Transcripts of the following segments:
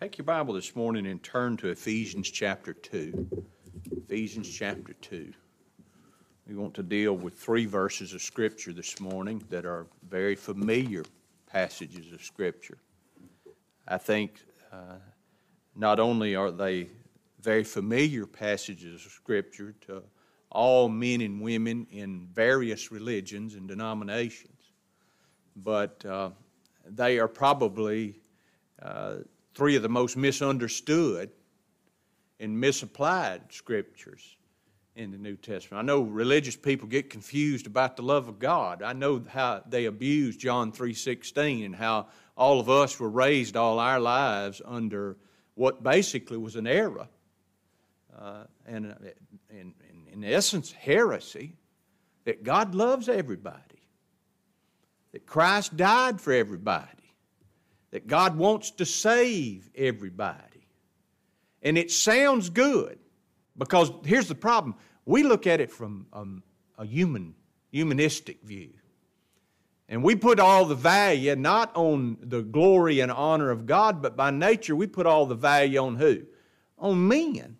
Take your Bible this morning and turn to Ephesians chapter 2. Ephesians chapter 2. We want to deal with three verses of Scripture this morning that are very familiar passages of Scripture. I think uh, not only are they very familiar passages of Scripture to all men and women in various religions and denominations, but uh, they are probably uh, three of the most misunderstood and misapplied scriptures in the New Testament. I know religious people get confused about the love of God. I know how they abuse John 3:16 and how all of us were raised all our lives under what basically was an error uh, and, in, in essence heresy that God loves everybody, that Christ died for everybody that God wants to save everybody. And it sounds good because here's the problem we look at it from um, a human, humanistic view. And we put all the value not on the glory and honor of God, but by nature we put all the value on who? On men,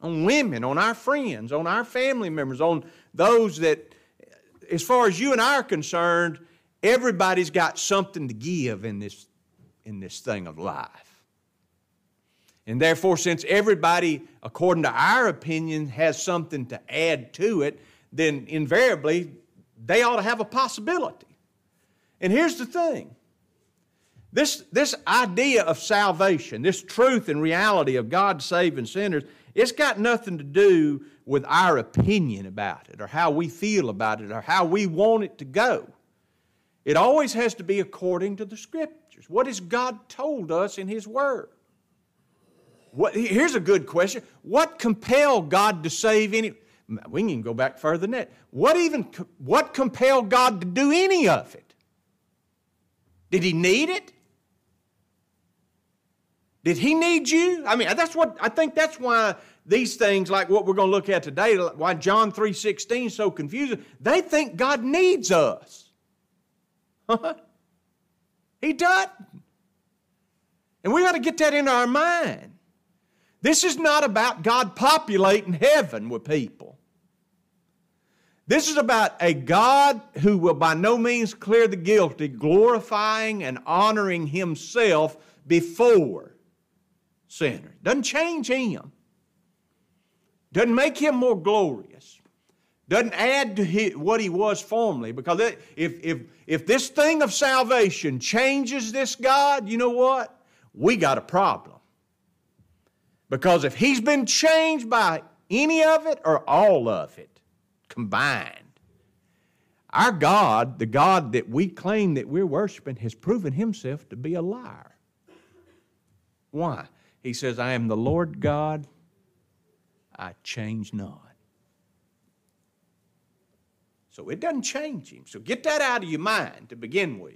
on women, on our friends, on our family members, on those that, as far as you and I are concerned, everybody's got something to give in this in this thing of life. And therefore, since everybody, according to our opinion, has something to add to it, then invariably they ought to have a possibility. And here's the thing this, this idea of salvation, this truth and reality of God saving sinners, it's got nothing to do with our opinion about it or how we feel about it or how we want it to go. It always has to be according to the Scriptures? What has God told us in His Word? What, here's a good question. What compelled God to save any? We can go back further than that. What even what compelled God to do any of it? Did He need it? Did He need you? I mean, that's what I think. That's why these things, like what we're going to look at today, why John three sixteen so confusing. They think God needs us. Uh-huh. He doesn't. And we got to get that into our mind. This is not about God populating heaven with people. This is about a God who will by no means clear the guilty, glorifying and honoring Himself before sinners. Doesn't change Him, doesn't make Him more glorious doesn't add to what he was formerly. Because it, if, if, if this thing of salvation changes this God, you know what? We got a problem. Because if he's been changed by any of it or all of it combined, our God, the God that we claim that we're worshiping, has proven himself to be a liar. Why? He says, I am the Lord God, I change not. So it doesn't change him. So get that out of your mind to begin with.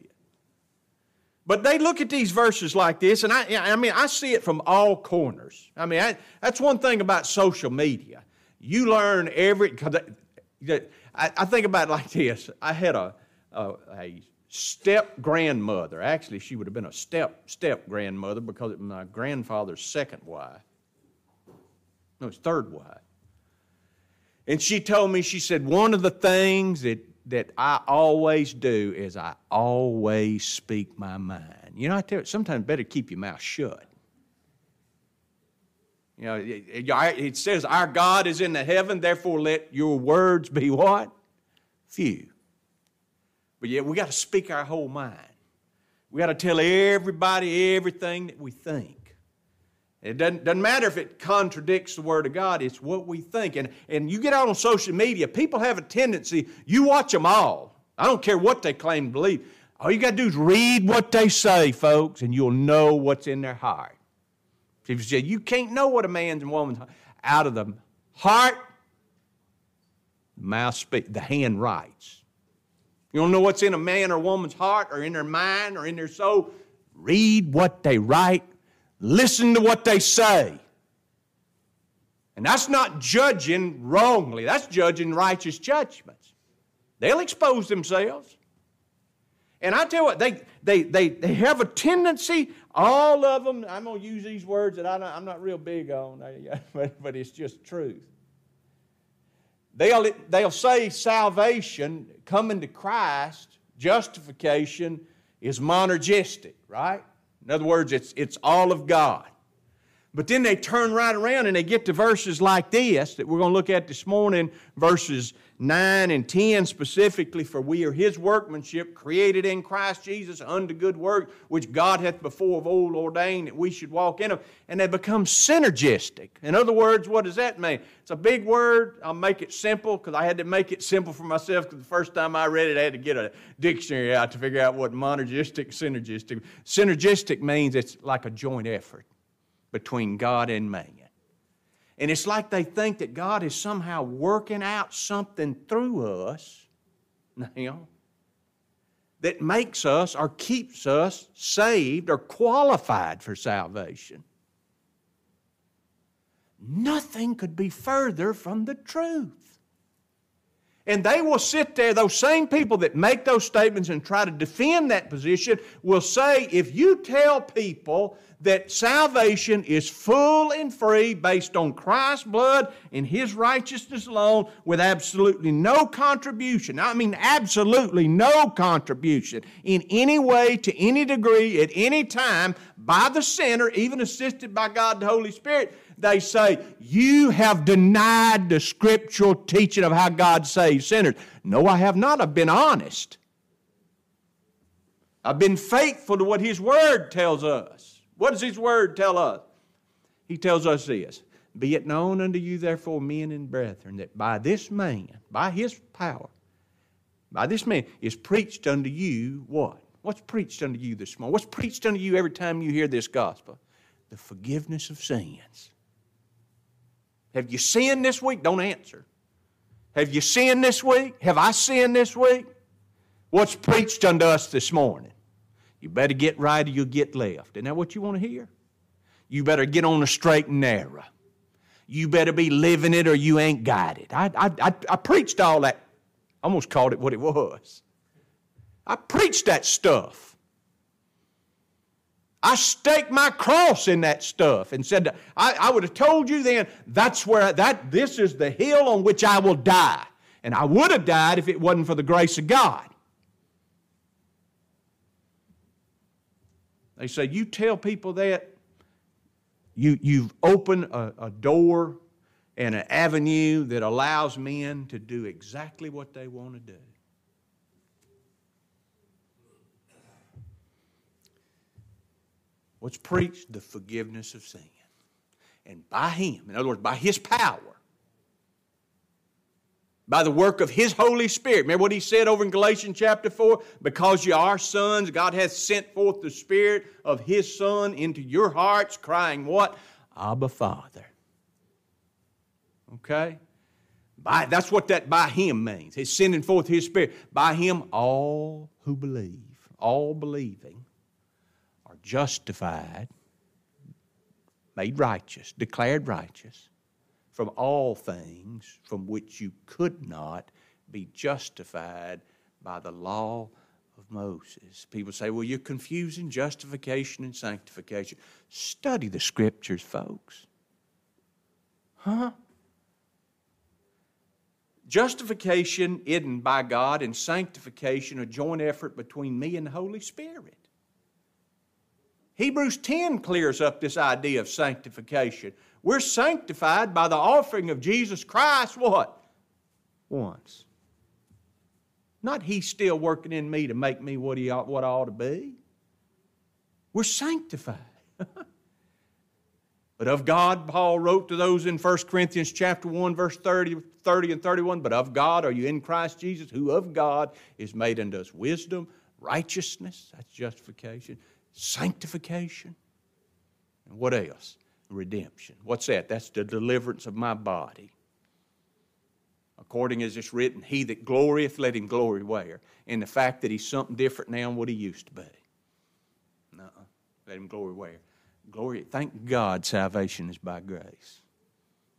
But they look at these verses like this, and I, I mean, I see it from all corners. I mean, I, that's one thing about social media. You learn every. I, I think about it like this. I had a, a, a step grandmother. Actually, she would have been a step step grandmother because it was my grandfather's second wife. No, his third wife. And she told me, she said, one of the things that, that I always do is I always speak my mind. You know, I tell you, sometimes better keep your mouth shut. You know, it, says, Our God is in the heaven, therefore let your words be what? Few. But yet we got to speak our whole mind. We got to tell everybody everything that we think. It doesn't, doesn't matter if it contradicts the Word of God, it's what we think. And, and you get out on social media, people have a tendency, you watch them all. I don't care what they claim to believe. All you got to do is read what they say, folks, and you'll know what's in their heart. You say, you can't know what a man's and woman's out of the heart, mouth speaks, the hand writes. You don't know what's in a man or woman's heart or in their mind or in their soul? Read what they write Listen to what they say. And that's not judging wrongly, that's judging righteous judgments. They'll expose themselves. And I tell you what, they, they, they, they have a tendency, all of them, I'm going to use these words that I am not real big on, but it's just truth. They'll, they'll say salvation, coming to Christ, justification is monergistic, right? In other words, it's, it's all of God. But then they turn right around and they get to verses like this that we're going to look at this morning, verses 9 and 10 specifically, for we are his workmanship, created in Christ Jesus unto good work, which God hath before of old ordained that we should walk in them. And they become synergistic. In other words, what does that mean? It's a big word. I'll make it simple because I had to make it simple for myself because the first time I read it, I had to get a dictionary out to figure out what monergistic, synergistic. Synergistic means it's like a joint effort between God and man. And it's like they think that God is somehow working out something through us now that makes us or keeps us saved or qualified for salvation. Nothing could be further from the truth. And they will sit there, those same people that make those statements and try to defend that position will say, if you tell people that salvation is full and free based on Christ's blood and His righteousness alone with absolutely no contribution. I mean, absolutely no contribution in any way, to any degree, at any time by the sinner, even assisted by God the Holy Spirit. They say, You have denied the scriptural teaching of how God saves sinners. No, I have not. I've been honest. I've been faithful to what His Word tells us. What does His Word tell us? He tells us this Be it known unto you, therefore, men and brethren, that by this man, by His power, by this man is preached unto you what? What's preached unto you this morning? What's preached unto you every time you hear this gospel? The forgiveness of sins. Have you sinned this week? Don't answer. Have you sinned this week? Have I sinned this week? What's preached unto us this morning? You better get right or you'll get left. Isn't that what you want to hear? You better get on the straight and narrow. You better be living it or you ain't got it. I, I, I, I preached all that. I almost called it what it was. I preached that stuff. I staked my cross in that stuff and said, I, I would have told you then, that's where that this is the hill on which I will die. And I would have died if it wasn't for the grace of God. They say, You tell people that, you, you've opened a, a door and an avenue that allows men to do exactly what they want to do. Preached? The forgiveness of sin. And by Him, in other words, by His power, by the work of His Holy Spirit. Remember what He said over in Galatians chapter 4? Because you are sons, God hath sent forth the Spirit of His Son into your hearts, crying, What? Abba, Father. Okay? By, that's what that by Him means. He's sending forth His Spirit. By Him, all who believe, all believing, justified, made righteous, declared righteous from all things from which you could not be justified by the law of Moses. People say, well, you're confusing justification and sanctification. Study the scriptures, folks. Huh? Justification isn't by God, and sanctification a joint effort between me and the Holy Spirit. Hebrews 10 clears up this idea of sanctification. We're sanctified by the offering of Jesus Christ, what? Once. Not He's still working in me to make me what, he ought, what I ought to be. We're sanctified. but of God, Paul wrote to those in 1 Corinthians chapter 1, verse 30, 30 and 31, but of God are you in Christ Jesus, who of God is made unto us wisdom, righteousness, that's justification, sanctification, and what else? redemption. What's that? That's the deliverance of my body. According as it's written, he that glorieth, let him glory where? In the fact that he's something different now than what he used to be. No, let him glory where? Glory, thank God salvation is by grace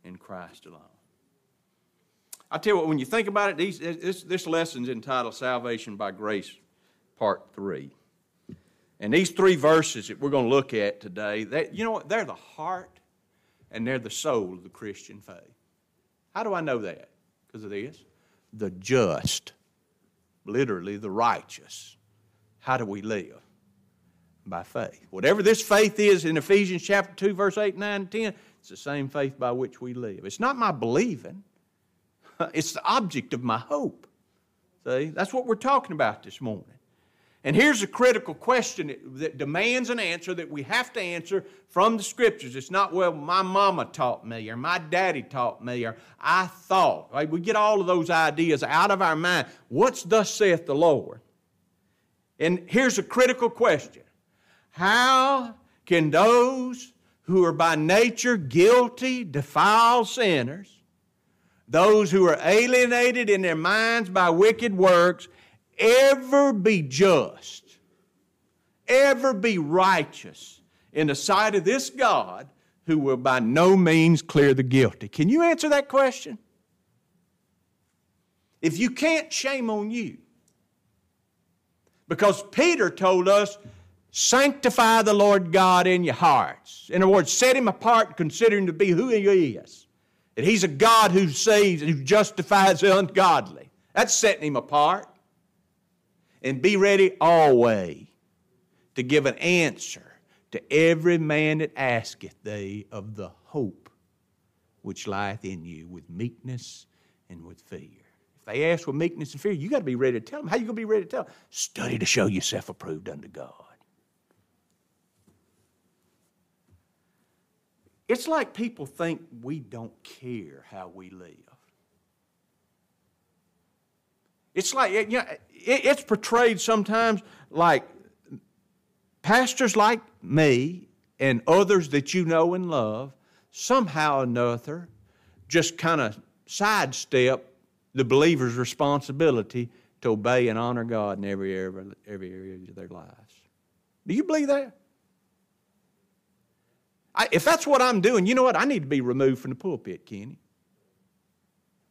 in Christ alone. I tell you what, when you think about it, these, this, this lesson's entitled Salvation by Grace, Part 3. And these three verses that we're going to look at today, that, you know what? They're the heart and they're the soul of the Christian faith. How do I know that? Because of this. The just, literally the righteous. How do we live? By faith. Whatever this faith is in Ephesians chapter 2, verse 8, 9, and 10, it's the same faith by which we live. It's not my believing, it's the object of my hope. See, that's what we're talking about this morning. And here's a critical question that demands an answer that we have to answer from the scriptures. It's not, well, my mama taught me, or my daddy taught me, or I thought. We get all of those ideas out of our mind. What's thus saith the Lord? And here's a critical question How can those who are by nature guilty, defiled sinners, those who are alienated in their minds by wicked works, ever be just, ever be righteous in the sight of this God who will by no means clear the guilty? Can you answer that question? If you can't, shame on you. Because Peter told us, sanctify the Lord God in your hearts. In other words, set him apart consider him to be who he is. That he's a God who saves, and who justifies the ungodly. That's setting him apart and be ready always to give an answer to every man that asketh thee of the hope which lieth in you with meekness and with fear. If they ask with meekness and fear, you got to be ready to tell them. How you going to be ready to tell them? Study to show yourself approved unto God. It's like people think we don't care how we live. It's like, you know, it's portrayed sometimes like pastors like me and others that you know and love somehow or another just kind of sidestep the believer's responsibility to obey and honor God in every area, every area of their lives. Do you believe that? I, if that's what I'm doing, you know what? I need to be removed from the pulpit, Kenny.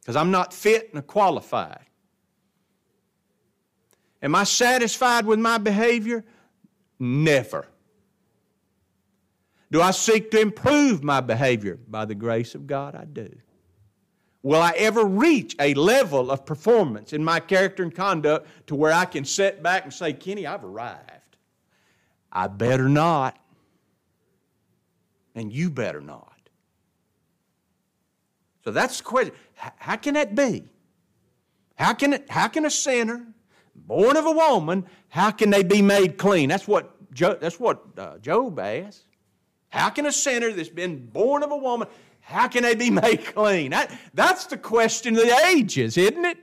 Because I'm not fit and qualified. Am I satisfied with my behavior? Never. Do I seek to improve my behavior? By the grace of God, I do. Will I ever reach a level of performance in my character and conduct to where I can sit back and say, Kenny, I've arrived? I better not. And you better not. So that's the question. How can that be? How can, it, how can a sinner born of a woman, how can they be made clean? That's what, that's what uh, Job asked. How can a sinner that's been born of a woman, how can they be made clean? That, that's the question of the ages, isn't it?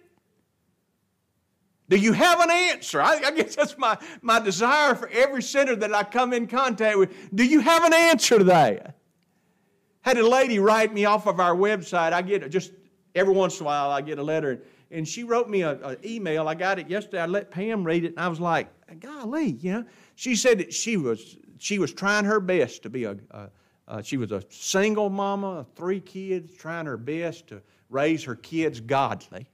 Do you have an answer? I, I, guess that's my, my desire for every sinner that I come in contact with. Do you have an answer to that? Had a lady write me off of our website. I get just every once in a while I get a letter and she wrote me an email. I got it yesterday. I let Pam read it, and I was like, golly, you know. She said that she was she was trying her best to be a, a, a she was a single mama, three kids, trying her best to raise her kids godly,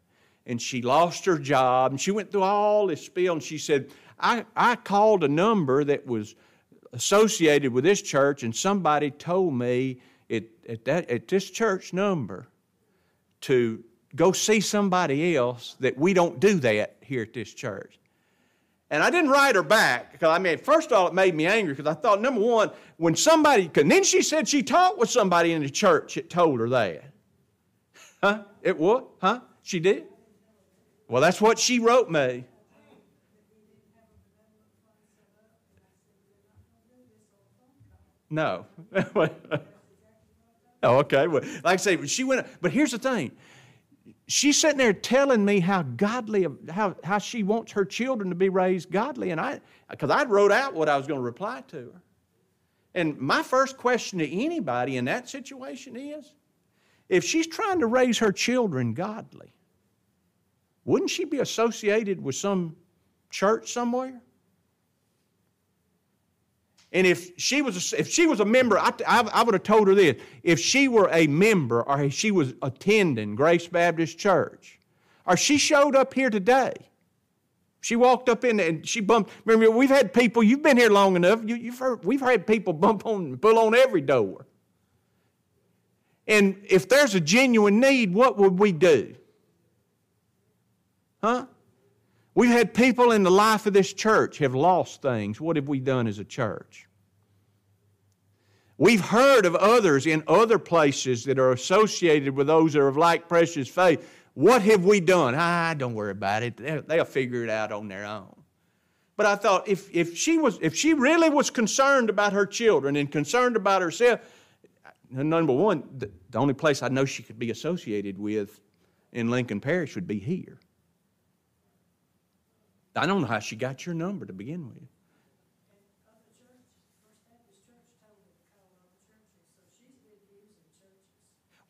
and she lost her job, and she went through all this spiel, and she said, I, I called a number that was associated with this church, and somebody told me it, at, that, at this church number to go see somebody else that we don't do that here at this church. And I didn't write her back because I mean, first of all, it made me angry because I thought, number one, when somebody, and then she said she talked with somebody in the church that told her that. Huh? It what? Huh? She did? Well, that's what she wrote me. No. oh, okay. Well, like I say, she went, but here's the thing she's sitting there telling me how godly, how, how she wants her children to be raised godly. And I, because I wrote out what I was going to reply to her. And my first question to anybody in that situation is if she's trying to raise her children godly, wouldn't she be associated with some church somewhere? And if she was a, if she was a member, I, I, I, would have told her this. If she were a member or she was attending Grace Baptist Church, or she showed up here today, She walked up in and she bumped. Remember, we've had people, you've been here long enough, you, have heard, we've had people bump on, pull on every door. And if there's a genuine need, what would we do? Huh? We've had people in the life of this church have lost things. What have we done as a church? We've heard of others in other places that are associated with those that are of like precious faith. What have we done? Ah, don't worry about it. They'll figure it out on their own. But I thought if, if, she was, if she really was concerned about her children and concerned about herself, number one, the, the only place I know she could be associated with in Lincoln Parish would be here. I don't know how she got your number to begin with.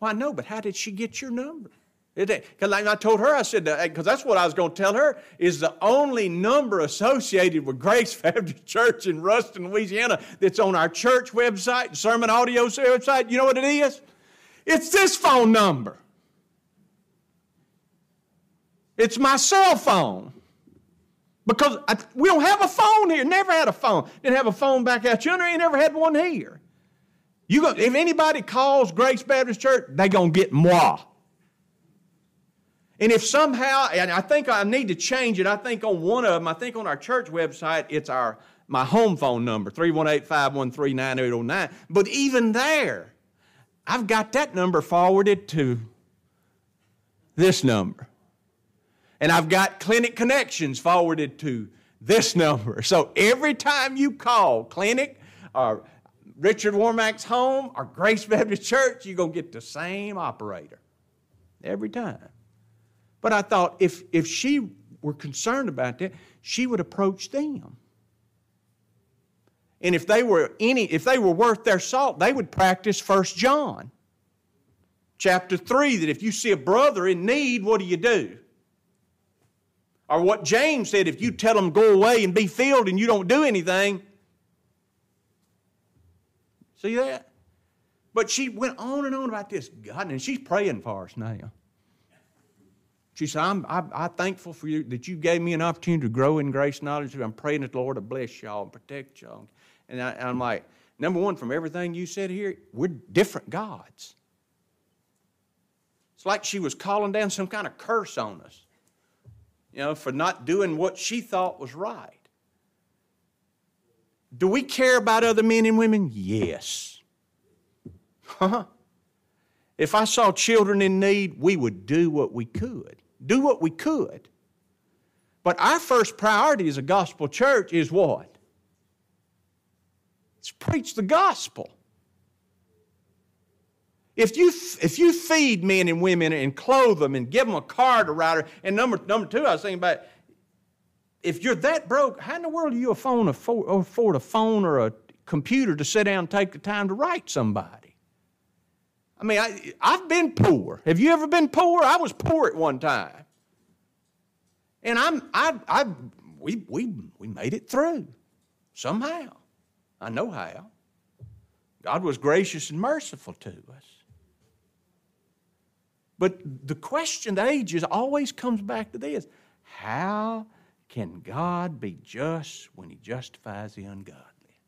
Well, I know, but how did she get your number? Because like I told her, I said, uh, because that's what I was going to tell her, is the only number associated with Grace Baptist Church in Ruston, Louisiana, that's on our church website, sermon audio website. You know what it is? It's this phone number. It's my cell phone. Because I, we don't have a phone here. Never had a phone. Didn't have a phone back out yonder. Ain't never had one here. You go, if anybody calls Grace Baptist Church, they gonna get moi. And if somehow, and I think I need to change it, I think on one of them, I think on our church website, it's our my home phone number, 318-513-9809. But even there, I've got that number forwarded to this number. And I've got clinic connections forwarded to this number. So every time you call clinic or Richard Warmack's home or Grace Baptist Church, you're going to get the same operator every time. But I thought if, if she were concerned about that, she would approach them. And if they were any, if they were worth their salt, they would practice First John chapter 3 that if you see a brother in need, what do you do? Or what James said, if you tell them go away and be filled and you don't do anything, See that? But she went on and on about this God, and she's praying for us now. She said, I'm, I, am thankful for you that you gave me an opportunity to grow in grace knowledge. I'm praying that the Lord will bless y'all and protect y'all. And, I, and I'm like, number one, from everything you said here, we're different gods. It's like she was calling down some kind of curse on us, you know, for not doing what she thought was right. Do we care about other men and women? Yes. Huh? If I saw children in need, we would do what we could. Do what we could. But our first priority as a gospel church is what? It's preach the gospel. If you, if you feed men and women and clothe them and give them a car to ride, and number, number two, I was thinking about if you're that broke, how in the world do you afford a, afford a phone or a computer to sit down and take the time to write somebody? I mean, I, I've been poor. Have you ever been poor? I was poor at one time. And I'm, I, I, we, we, we made it through somehow. I know how. God was gracious and merciful to us. But the question the ages always comes back to this how can God be just when He justifies the ungodly?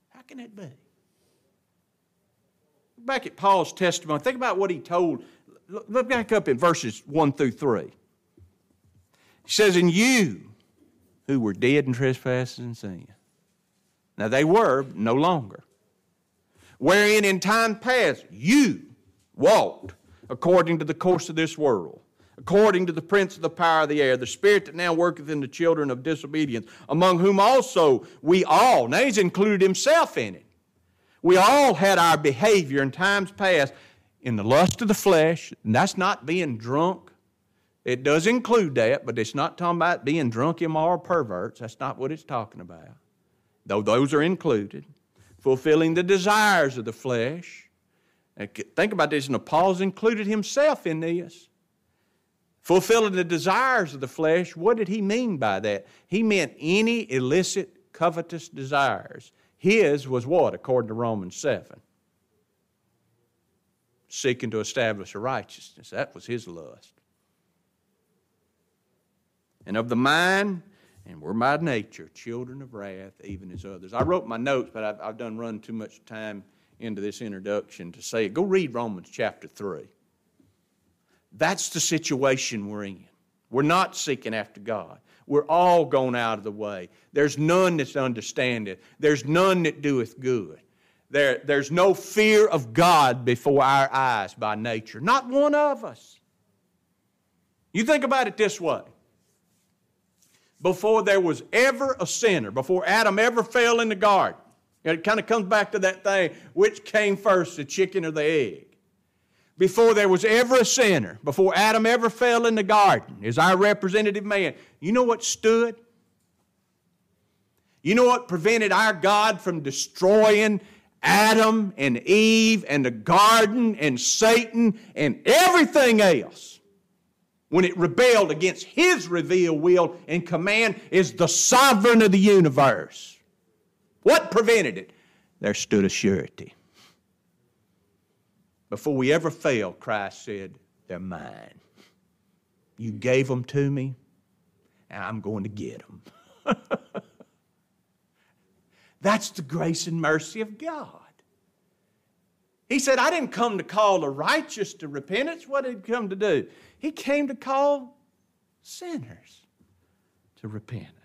How can that be? Look back at Paul's testimony, think about what he told. Look back up in verses 1 through 3. He says, And you who were dead in trespasses and sin. Now they were no longer. Wherein in time past you walked according to the course of this world according to the prince of the power of the air, the spirit that now worketh in the children of disobedience, among whom also we all, now he's included himself in it, we all had our behavior in times past in the lust of the flesh, and that's not being drunk. It does include that, but it's not talking about being drunk, immoral perverts. That's not what it's talking about. Though those are included. Fulfilling the desires of the flesh. Think about this, and Paul's included himself in this fulfilling the desires of the flesh. What did he mean by that? He meant any illicit, covetous desires. His was what, according to Romans 7? Seeking to establish a righteousness. That was his lust. And of the mind, And we're by nature children of wrath, even as others. I wrote my notes, but I've, I've done run too much time into this introduction to say. Go read Romans chapter 3. That's the situation we're in. We're not seeking after God. We're all gone out of the way. There's none that understandeth. There's none that doeth good. There, there's no fear of God before our eyes by nature. Not one of us. You think about it this way. Before there was ever a sinner, before Adam ever fell in the garden, it kind of comes back to that thing which came first, the chicken or the egg? Before there was ever a sinner, before Adam ever fell in the garden, as our representative man, you know what stood? You know what prevented our God from destroying Adam and Eve and the garden and Satan and everything else? When it rebelled against his revealed will and command is the sovereign of the universe. What prevented it? There stood a surety. Before we ever failed, Christ said, They're mine. You gave them to me, and I'm going to get them. That's the grace and mercy of God. He said, I didn't come to call the righteous to repentance. What did he come to do? He came to call sinners to repentance.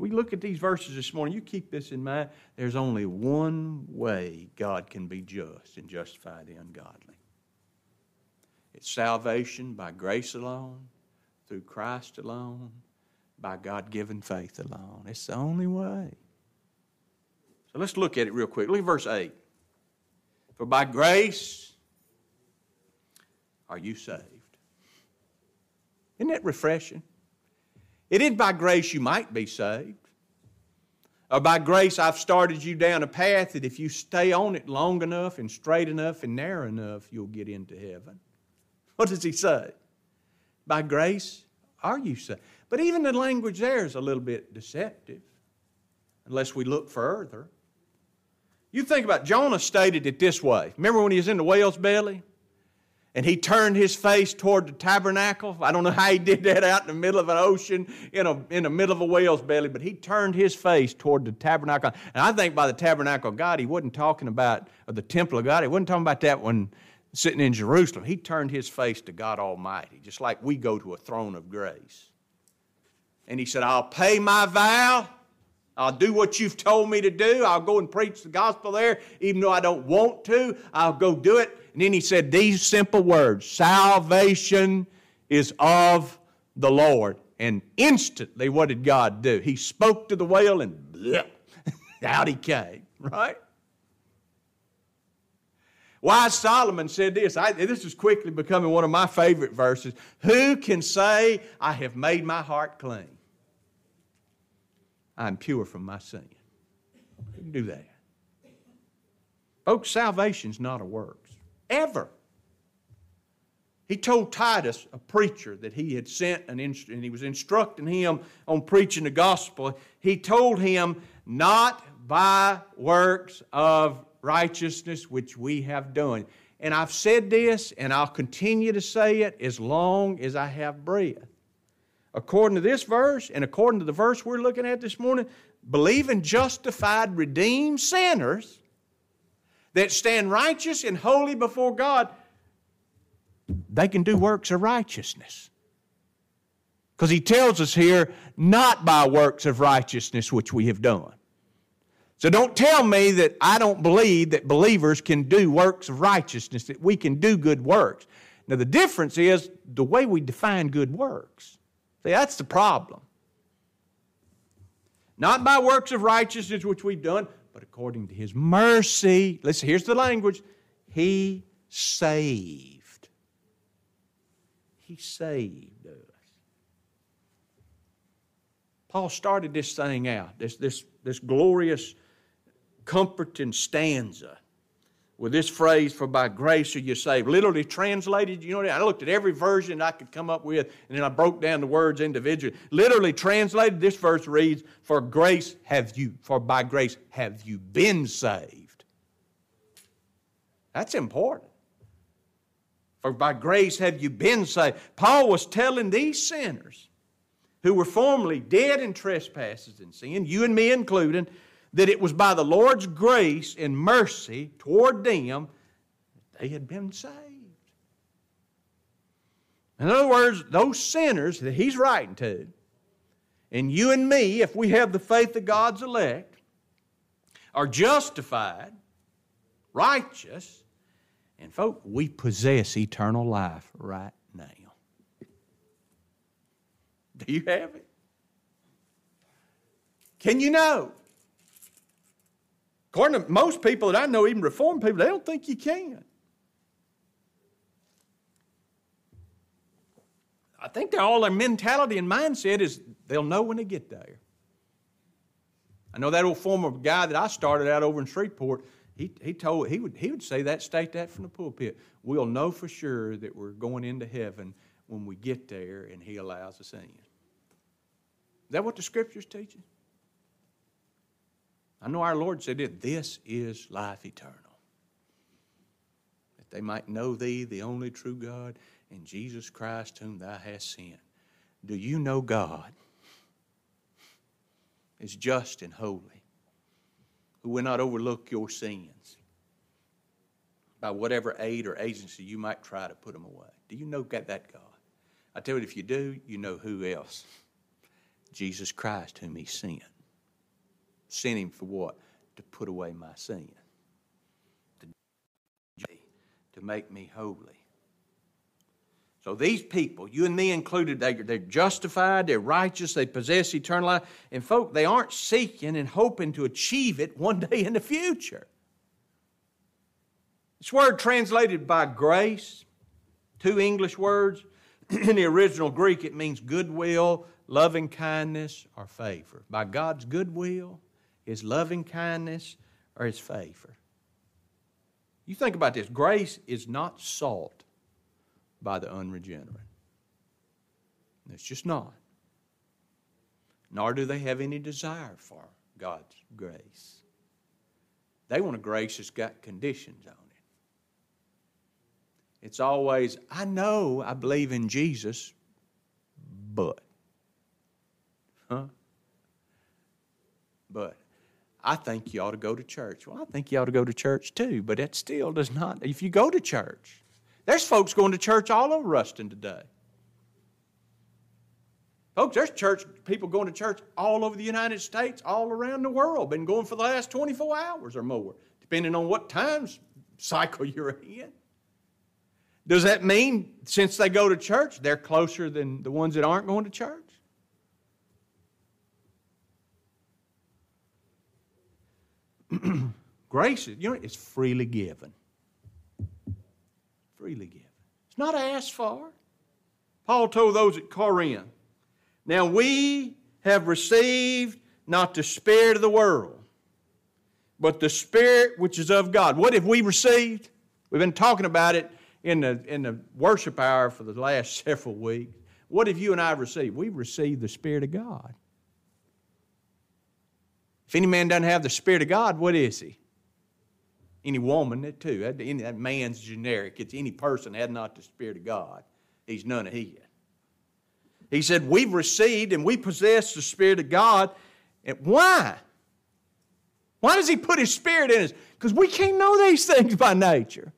We look at these verses this morning, you keep this in mind. There's only one way God can be just and justify the ungodly it's salvation by grace alone, through Christ alone, by God given faith alone. It's the only way. So let's look at it real quick. Look at verse 8. For by grace are you saved. Isn't that refreshing? It isn't by grace you might be saved. Or by grace I've started you down a path that if you stay on it long enough and straight enough and narrow enough, you'll get into heaven. What does he say? By grace are you saved. But even the language there is a little bit deceptive unless we look further. You think about Jonah stated it this way. Remember when he was in the whale's belly? And he turned his face toward the tabernacle. I don't know how he did that out in the middle of an ocean, in, a, in the middle of a whale's belly, but he turned his face toward the tabernacle. And I think by the tabernacle of God, he wasn't talking about the temple of God. He wasn't talking about that when sitting in Jerusalem. He turned his face to God Almighty, just like we go to a throne of grace. And he said, I'll pay my vow. I'll do what you've told me to do. I'll go and preach the gospel there, even though I don't want to. I'll go do it and then he said these simple words Salvation is of the Lord. And instantly, what did God do? He spoke to the whale and bleh, out he came, right? Wise Solomon said this. I, this is quickly becoming one of my favorite verses. Who can say, I have made my heart clean? I'm pure from my sin. Who can do that? Folks, salvation's not a works ever. He told Titus, a preacher, that he had sent an inst- and he was instructing him on preaching the gospel. He told him, not by works of righteousness which we have done. And I've said this, and I'll continue to say it as long as I have breath. According to this verse, and according to the verse we're looking at this morning, believing justified, redeemed sinners that stand righteous and holy before God, they can do works of righteousness. Because he tells us here, not by works of righteousness which we have done. So don't tell me that I don't believe that believers can do works of righteousness, that we can do good works. Now, the difference is the way we define good works. See, that's the problem. Not by works of righteousness which we've done, but according to his mercy, listen, here's the language he saved. He saved us. Paul started this thing out, this, this, this glorious, comforting stanza with this phrase, for by grace are you saved. Literally translated, you know, I looked at every version I could come up with, and then I broke down the words individually. Literally translated, this verse reads, For grace have you, for by grace have you been saved. That's important. For by grace have you been saved. Paul was telling these sinners who were formerly dead in trespasses and sin, you and me included, that it was by the Lord's grace and mercy toward them that they had been saved. In other words, those sinners that he's writing to, and you and me, if we have the faith of God's elect, are justified, righteous, and folk, we possess eternal life right now. Do you have it? Can you know? According to most people that I know, even reformed people, they don't think you can. I think all their mentality and mindset is they'll know when they get there. I know that old former guy that I started out over in Shreveport, he, he told he would he would say that, state that from the pulpit. We'll know for sure that we're going into heaven when we get there and he allows us in. Is that what the scripture's teaching? I know our Lord said it. This is life eternal. That they might know thee, the only true God, and Jesus Christ whom thou hast sent. Do you know God is just and holy, who will not overlook your sins by whatever aid or agency you might try to put them away? Do you know that God? I tell you, if you do, you know who else? Jesus Christ, whom He sent. Sent Him for what? To put away my sin, to, make me holy. So these people, you and me included, they, they're justified, they're righteous, they possess eternal life. And folk, they aren't seeking and hoping to achieve it one day in the future. This word translated by grace, two English words. In the original Greek, it means goodwill, loving kindness, or favor. By God's goodwill, His loving kindness, or His favor. You think about this grace is not sought by the unregenerate. It's just not. Nor do they have any desire for God's grace. They want a grace that's got conditions on it. It's always, I know I believe in Jesus, but. Huh? But I think you ought to go to church. Well, I think you ought to go to church too, but that still does not. If you go to church, there's folks going to church all over Ruston today. Folks, there's church people going to church all over the United States, all around the world, been going for the last 24 hours or more, depending on what time cycle you're in. Does that mean since they go to church, they're closer than the ones that aren't going to church? Grace, you know, it's freely given freely given. It's not asked for. Paul told those at Corinth, Now we have received not the Spirit of the world, but the Spirit which is of God. What have we received? We've been talking about it in the, in the worship hour for the last several weeks. What have you and I received? We've received the Spirit of God. If any man doesn't have the Spirit of God, what is he? Any woman, that too. That, man's generic. It's any person had not the Spirit of God. He's none of his. He said, We've received and we possess the Spirit of God. And why? Why does He put His Spirit in us? Because we can't know these things by nature.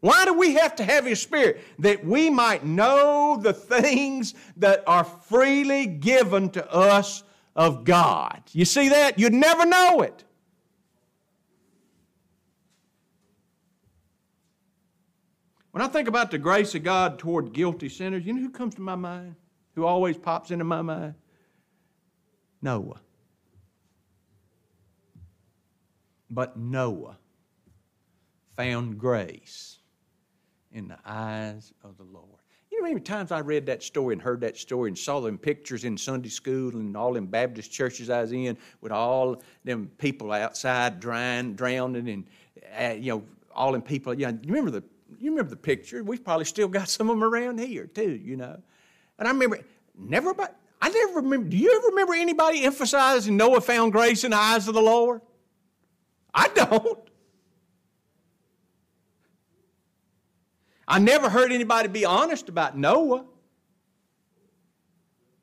Why do we have to have His Spirit? That we might know the things that are freely given to us of God. You see that? You'd never know it. When I think about the grace of God toward guilty sinners, you know who comes to my mind? Who always pops into my mind? Noah. But Noah found grace in the eyes of the Lord. You know how many times I read that story and heard that story and saw them pictures in Sunday school and all them Baptist churches I was in with all them people outside drying, drowning, and uh, you know all them people. You, know, you remember the you remember the picture. We've probably still got some of them around here too, you know. And I remember, never, but I never remember. Do you ever remember anybody emphasizing Noah found grace in the eyes of the Lord? I don't. I never heard anybody be honest about Noah.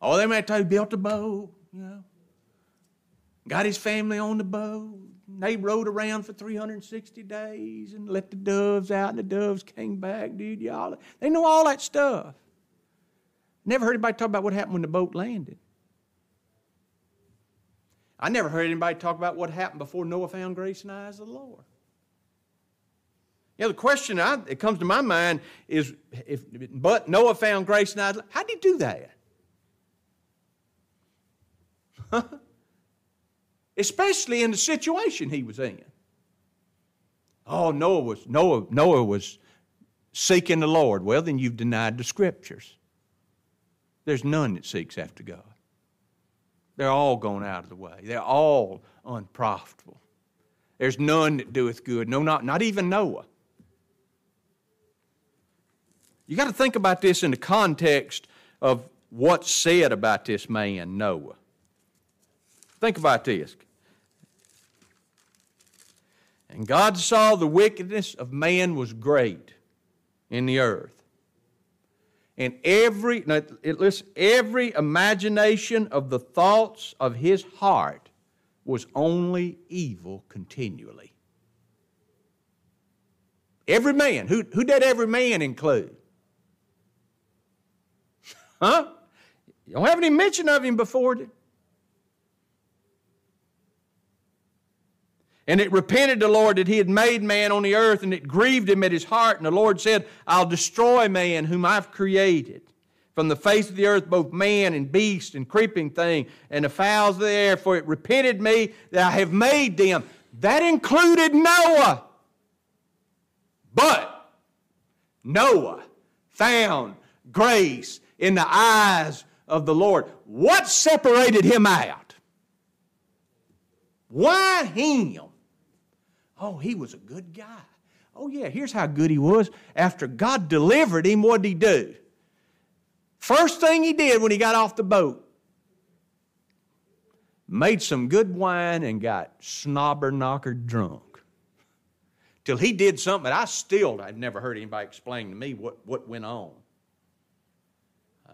Oh, they might tell you built a boat, you know, got his family on the boat. They rode around for 360 days and let the doves out, and the doves came back, dude. Y'all, they know all that stuff. Never heard anybody talk about what happened when the boat landed. I never heard anybody talk about what happened before Noah found grace in the eyes of the Lord. You know, the question I, that comes to my mind is if but Noah found grace in eyes, how did he do that? Especially in the situation he was in. Oh, Noah was Noah, Noah was seeking the Lord. Well, then you've denied the scriptures. There's none that seeks after God. They're all gone out of the way. They're all unprofitable. There's none that doeth good. No, not, not even Noah. You got to think about this in the context of what's said about this man, Noah. Think about this. And God saw the wickedness of man was great in the earth and every, now, listen, every imagination of the thoughts of his heart was only evil continually. Every man. Who, who did every man include? Huh? You don't have any mention of him before, And it repented the Lord that he had made man on the earth, and it grieved him at his heart. And the Lord said, I'll destroy man whom I've created from the face of the earth, both man and beast and creeping thing and the fowls of the air, for it repented me that I have made them. That included Noah. But Noah found grace in the eyes of the Lord. What separated him out? Why him? Oh, he was a good guy. Oh, yeah, here's how good he was. After God delivered him, what did he do? First thing he did when he got off the boat, made some good wine and got snobber knocker drunk. Till he did something that I still I'd never heard anybody explain to me what, what went on.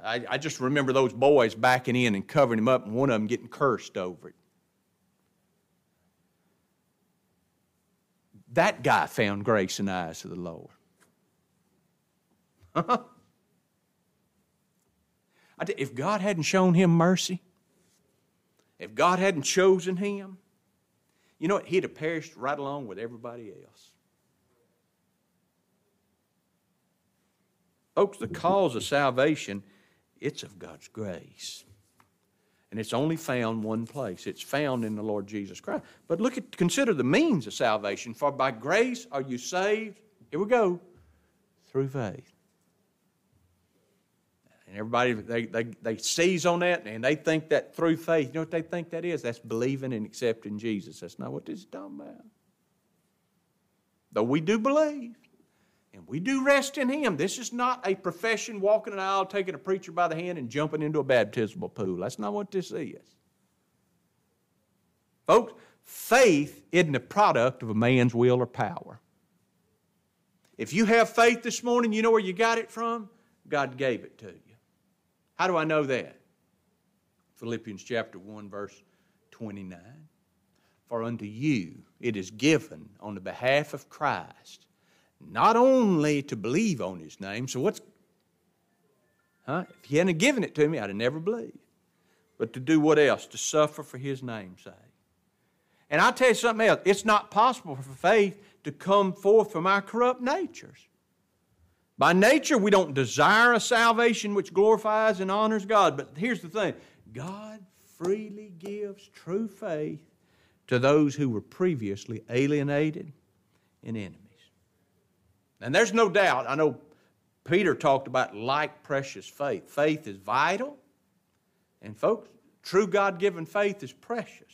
I, I just remember those boys backing in and covering him up, and one of them getting cursed over it. That guy found grace in the eyes of the Lord. if God hadn't shown him mercy, if God hadn't chosen him, you know what? He'd have perished right along with everybody else. Folks, the cause of salvation, it's of God's grace. And it's only found one place. It's found in the Lord Jesus Christ. But look at consider the means of salvation. For by grace are you saved. Here we go. Through faith. And everybody they, they, they seize on that and they think that through faith, you know what they think that is? That's believing and accepting Jesus. That's not what this is talking about. Though we do believe. And we do rest in Him. This is not a profession walking an aisle, taking a preacher by the hand, and jumping into a baptismal pool. That's not what this is. Folks, faith isn't a product of a man's will or power. If you have faith this morning, you know where you got it from? God gave it to you. How do I know that? Philippians chapter 1, verse 29. For unto you it is given on the behalf of Christ not only to believe on his name, so what's, huh? If he hadn't given it to me, I'd have never believed. But to do what else? To suffer for his name's sake. And I'll tell you something else. It's not possible for faith to come forth from our corrupt natures. By nature, we don't desire a salvation which glorifies and honors God. But here's the thing God freely gives true faith to those who were previously alienated and enemies. And there's no doubt, I know Peter talked about like precious faith. Faith is vital. And folks, true God given faith is precious.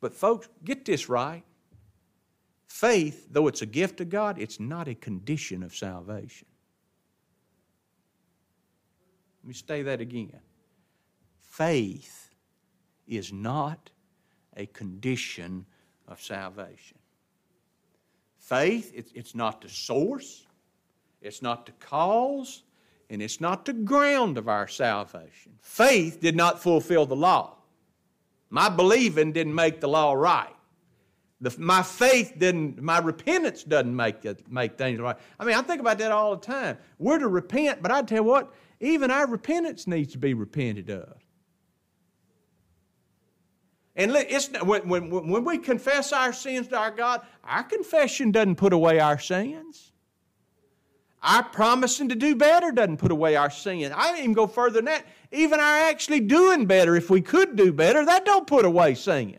But folks, get this right. Faith, though it's a gift of God, it's not a condition of salvation. Let me say that again. Faith is not a condition of salvation. Faith, it's, it's not the source, It's not the cause, and it's not the ground of our salvation. Faith did not fulfill the law. My believing didn't make the law right. The, my faith didn't, my repentance doesn't make, it, make things right. I mean, I think about that all the time. We're to repent, but I tell you what, even our repentance needs to be repented of. And it's, when, when, when we confess our sins to our God, our confession doesn't put away our sins. Our promising to do better doesn't put away our sin. I even go further than that. Even our actually doing better, if we could do better, that don't put away sin.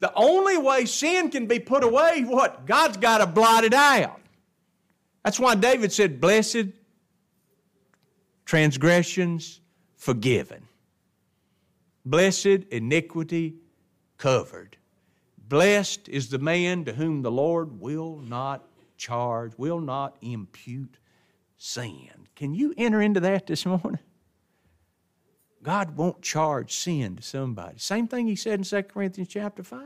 The only way sin can be put away, what? God's got to blot it out. That's why David said, Blessed transgressions forgiven. Blessed iniquity covered. Blessed is the man to whom the Lord will not charge, will not impute sin. Can you enter into that this morning? God won't charge sin to somebody. Same thing he said in 2 Corinthians chapter 5.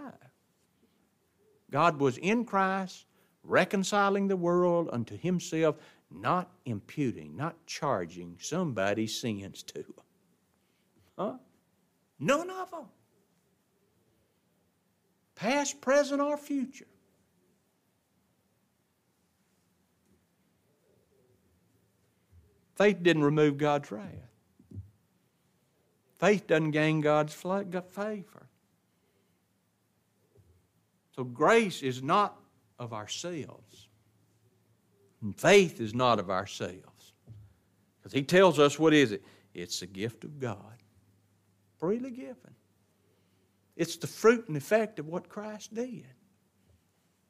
God was in Christ, reconciling the world unto himself, not imputing, not charging somebody's sins to them. Huh? None of them. Past, present, or future. Faith didn't remove God's wrath. Faith doesn't gain God's favor. So grace is not of ourselves. And faith is not of ourselves. Because he tells us what is it? It's the gift of God freely given. It's the fruit and effect of what Christ did.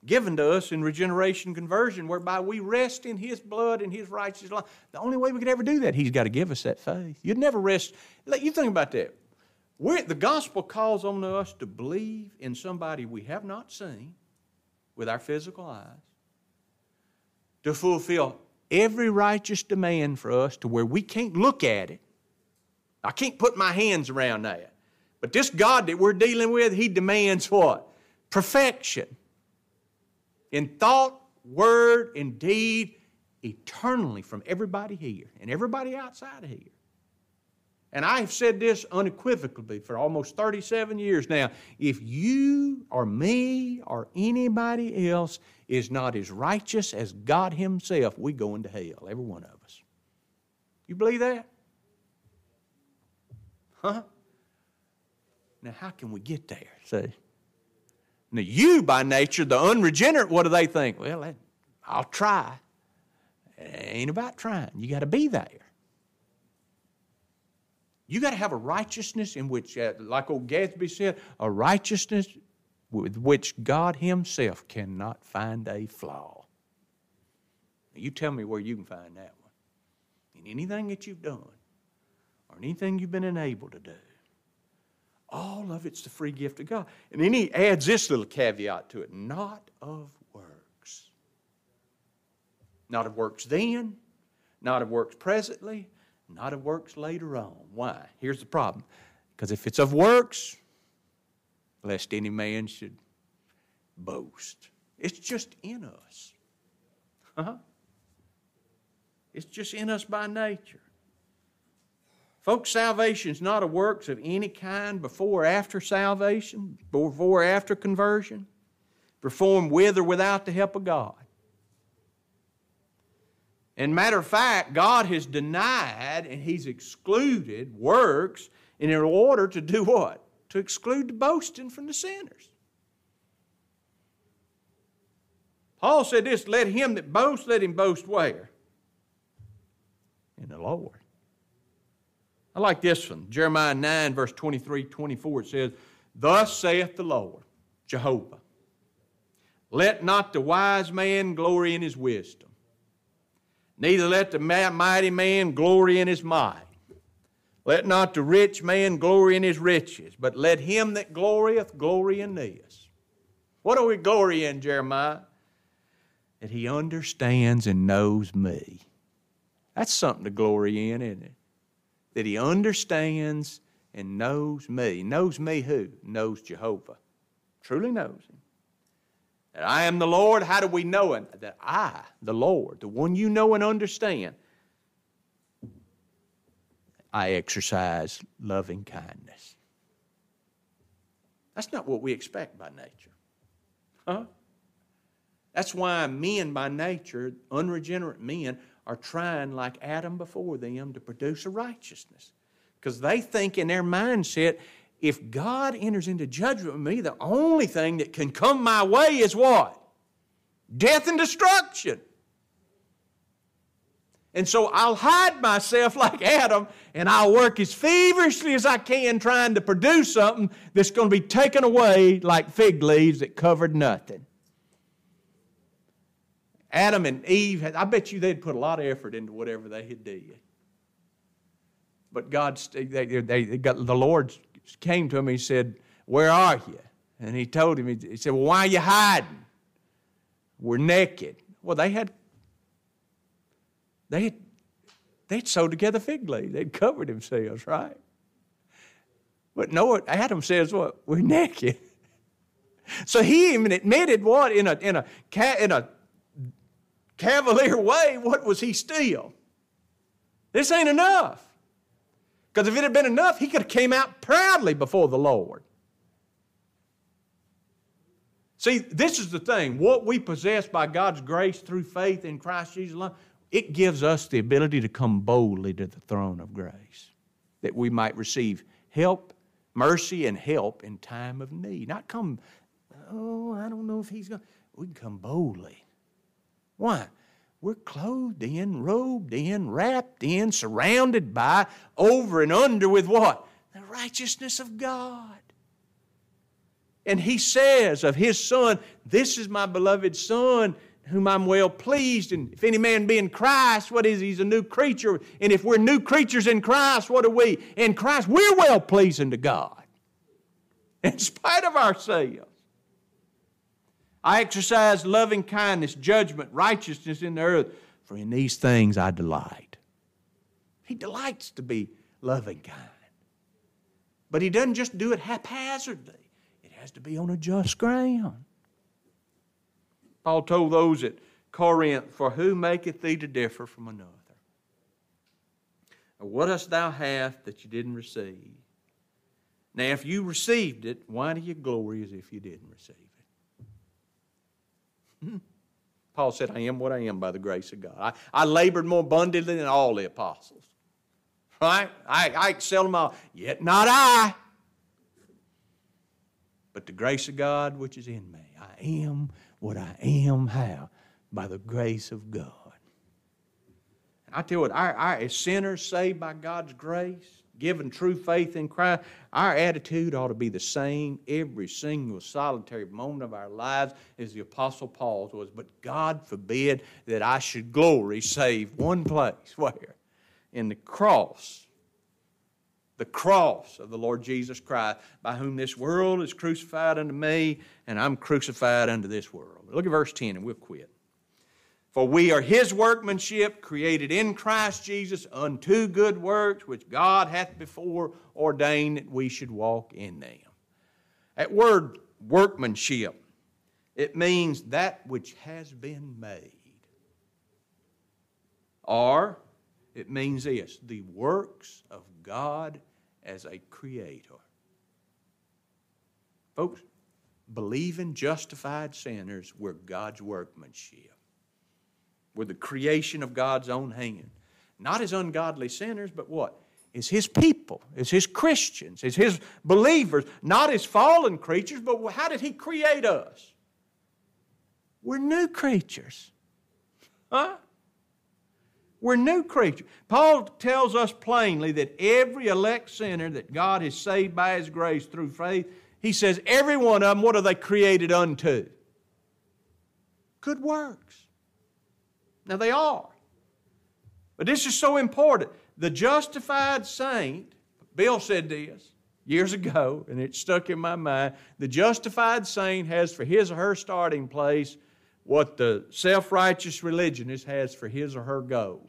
Given to us in regeneration conversion, whereby we rest in His blood and His righteous life. The only way we could ever do that, He's got to give us that faith. You'd never rest. You think about that. We're, the gospel calls on us to believe in somebody we have not seen with our physical eyes, to fulfill every righteous demand for us to where we can't look at it I can't put my hands around that. But this God that we're dealing with, He demands what? Perfection. In thought, word, and deed, eternally from everybody here and everybody outside of here. And I have said this unequivocally for almost 37 years now. If you or me or anybody else is not as righteous as God Himself, we go into hell, every one of us. You believe that? Huh? Now, how can we get there? See? Now, you by nature, the unregenerate, what do they think? Well, I'll try. It ain't about trying. You got to be there. You got to have a righteousness in which, uh, like old Gadsby said, a righteousness with which God Himself cannot find a flaw. Now, you tell me where you can find that one. In anything that you've done, or anything you've been enabled to do. All of it's the free gift of God. And then he adds this little caveat to it not of works. Not of works then, not of works presently, not of works later on. Why? Here's the problem. Because if it's of works, lest any man should boast. It's just in us. huh It's just in us by nature. Folks, salvation is not a works of any kind before or after salvation, before or after conversion, performed with or without the help of God. And matter of fact, God has denied and He's excluded works in order to do what? To exclude the boasting from the sinners. Paul said this let him that boasts, let him boast where? In the Lord. I like this one. Jeremiah 9, verse 23, 24, it says, Thus saith the Lord, Jehovah, let not the wise man glory in his wisdom, neither let the mighty man glory in his might. Let not the rich man glory in his riches, but let him that glorieth glory in this. What do we glory in, Jeremiah? That he understands and knows me. That's something to glory in, isn't it? That he understands and knows me. Knows me who? Knows Jehovah. Truly knows him. That I am the Lord, how do we know it? That I, the Lord, the one you know and understand, I exercise loving kindness. That's not what we expect by nature. Huh? That's why men by nature, unregenerate men, are trying, like Adam before them, to produce a righteousness. Because they think in their mindset, if God enters into judgment with me, the only thing that can come my way is what? Death and destruction. And so I'll hide myself like Adam and I'll work as feverishly as I can trying to produce something that's going to be taken away like fig leaves that covered nothing. Adam and Eve, I bet you they'd put a lot of effort into whatever they had did. But God, they, they, got, the Lord came to him. and He said, "Where are you?" And he told him. He said, "Well, why are you hiding? We're naked." Well, they had they had they'd sewed together fig leaves. They'd covered themselves, right? But Noah, Adam says, "What? We're naked." So he even admitted what in a in a cat in a cavalier way. What was he still? This ain't enough. Because if it had been enough, he could have came out proudly before the Lord. See, this is the thing. What we possess by God's grace through faith in Christ Jesus alone, it gives us the ability to come boldly to the throne of grace, that we might receive help, mercy, and help in time of need. Not come, oh, I don't know if he's going. We can come boldly. Why? We're clothed in, robed in, wrapped in, surrounded by, over and under with what? The righteousness of God. And he says of his son, This is my beloved son, whom I'm well pleased. And if any man be in Christ, what is he? He's a new creature. And if we're new creatures in Christ, what are we? In Christ, we're well pleasing to God. In spite of ourselves. I exercise loving kindness, judgment, righteousness in the earth, for in these things I delight. He delights to be loving kind. But he doesn't just do it haphazardly, it has to be on a just ground. Paul told those at Corinth, For who maketh thee to differ from another? Or what dost thou have that you didn't receive? Now, if you received it, why do you glory as if you didn't receive. Hmm. Paul said, I am what I am by the grace of God. I, I labored more abundantly than all the apostles. Right? I, I excel them all. Yet not I, but the grace of God which is in me. I am what I am how? By the grace of God. And I tell you what, our, our, as sinners saved by God's grace, given true faith in Christ, our attitude ought to be the same every single solitary moment of our lives as the Apostle Paul's was. But God forbid that I should glory save one place. Where? In the cross the cross of the Lord Jesus Christ, by whom this world is crucified unto me, and I'm crucified unto this world. Look at verse 10, and we'll quit. For we are his workmanship, created in Christ Jesus unto good works, which God hath before ordained that we should walk in them. That word workmanship, it means that which has been made. Or it means this the works of God as a creator. Folks, believing justified sinners, we're God's workmanship. We're the creation of God's own hand. Not as ungodly sinners, but what? Is His people, is His Christians, is His believers, not as fallen creatures, but how did He create us? We're new creatures. Huh? We're new creatures. Paul tells us plainly that every elect sinner that God has saved by His grace through faith, he says, every one of them, what are they created unto? Good works. Now they are. But this is so important. The justified saint, Bill said this years ago, and it stuck in my mind. The justified saint has for his or her starting place what the self righteous religionist has for his or her goal.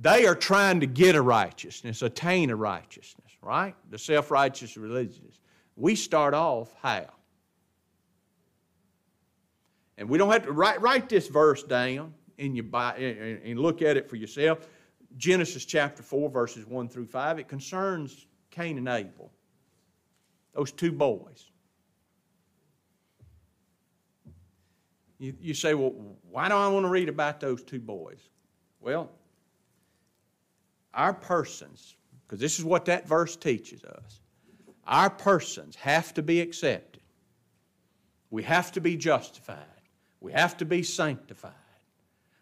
They are trying to get a righteousness, attain a righteousness, right? The self righteous religionists. We start off how? And we don't have to write, write this verse down in your, and look at it for yourself. Genesis chapter 4, verses 1 through 5. It concerns Cain and Abel, those two boys. You, you say, well, why do I want to read about those two boys? Well, our persons, because this is what that verse teaches us, our persons have to be accepted. We have to be justified. We have to be sanctified.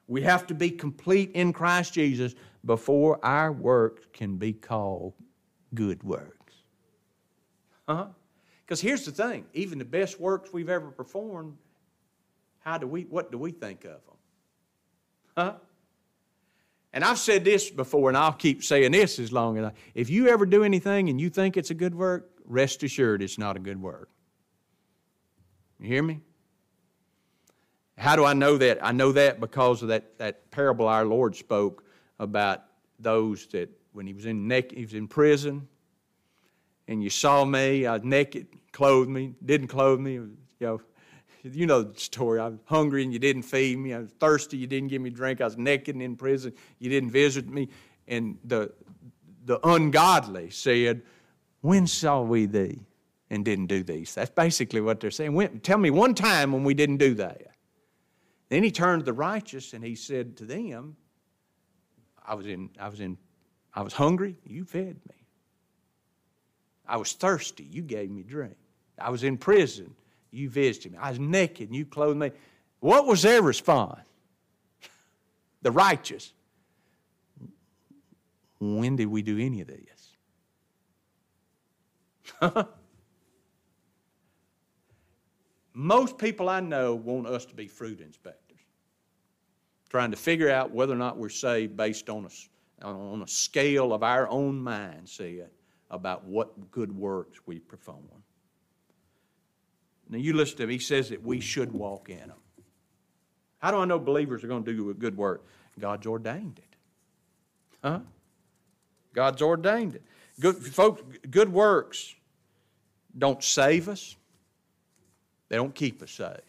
We have to be complete in Christ Jesus before our works can be called good works. Huh? Because here's the thing even the best works we've ever performed, how do we, what do we think of them? Huh? And I've said this before, and I'll keep saying this as long as I. If you ever do anything and you think it's a good work, rest assured it's not a good work. You hear me? How do I know that? I know that because of that, that parable our Lord spoke about those that when he was in neck, he was in prison, and you saw me, I was naked, clothed me, didn't clothe me, you know, you know the story. I was hungry and you didn't feed me. I was thirsty, you didn't give me drink. I was naked and in prison, you didn't visit me. And the the ungodly said, When saw we thee and didn't do these? That's basically what they're saying. When, tell me one time when we didn't do that. Then he turned to the righteous and he said to them, I was in, I was in, I was hungry, you fed me. I was thirsty, you gave me drink. I was in prison, you visited me. I was naked, you clothed me. What was their response? The righteous. When did we do any of this? Most people I know want us to be fruit inspectors, trying to figure out whether or not we're saved based on a, on a scale of our own mind mindset about what good works we perform. Now, you listen to him. He says that we should walk in them. How do I know believers are going to do a good work? God's ordained it. Huh? God's ordained it. Good, folks, good works don't save us, they don't keep us saved.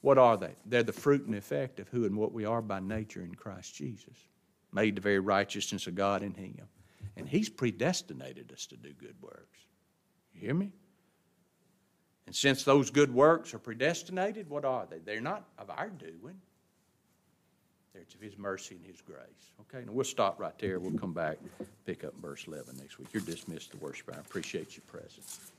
What are they? They're the fruit and effect of who and what we are by nature in Christ Jesus, made the very righteousness of God in Him. And He's predestinated us to do good works. You hear me? And since those good works are predestinated, what are they? They're not of our doing. They're of His mercy and His grace. Okay, now we'll stop right there. We'll come back, pick up verse 11 next week. You're dismissed to worship. I appreciate your presence.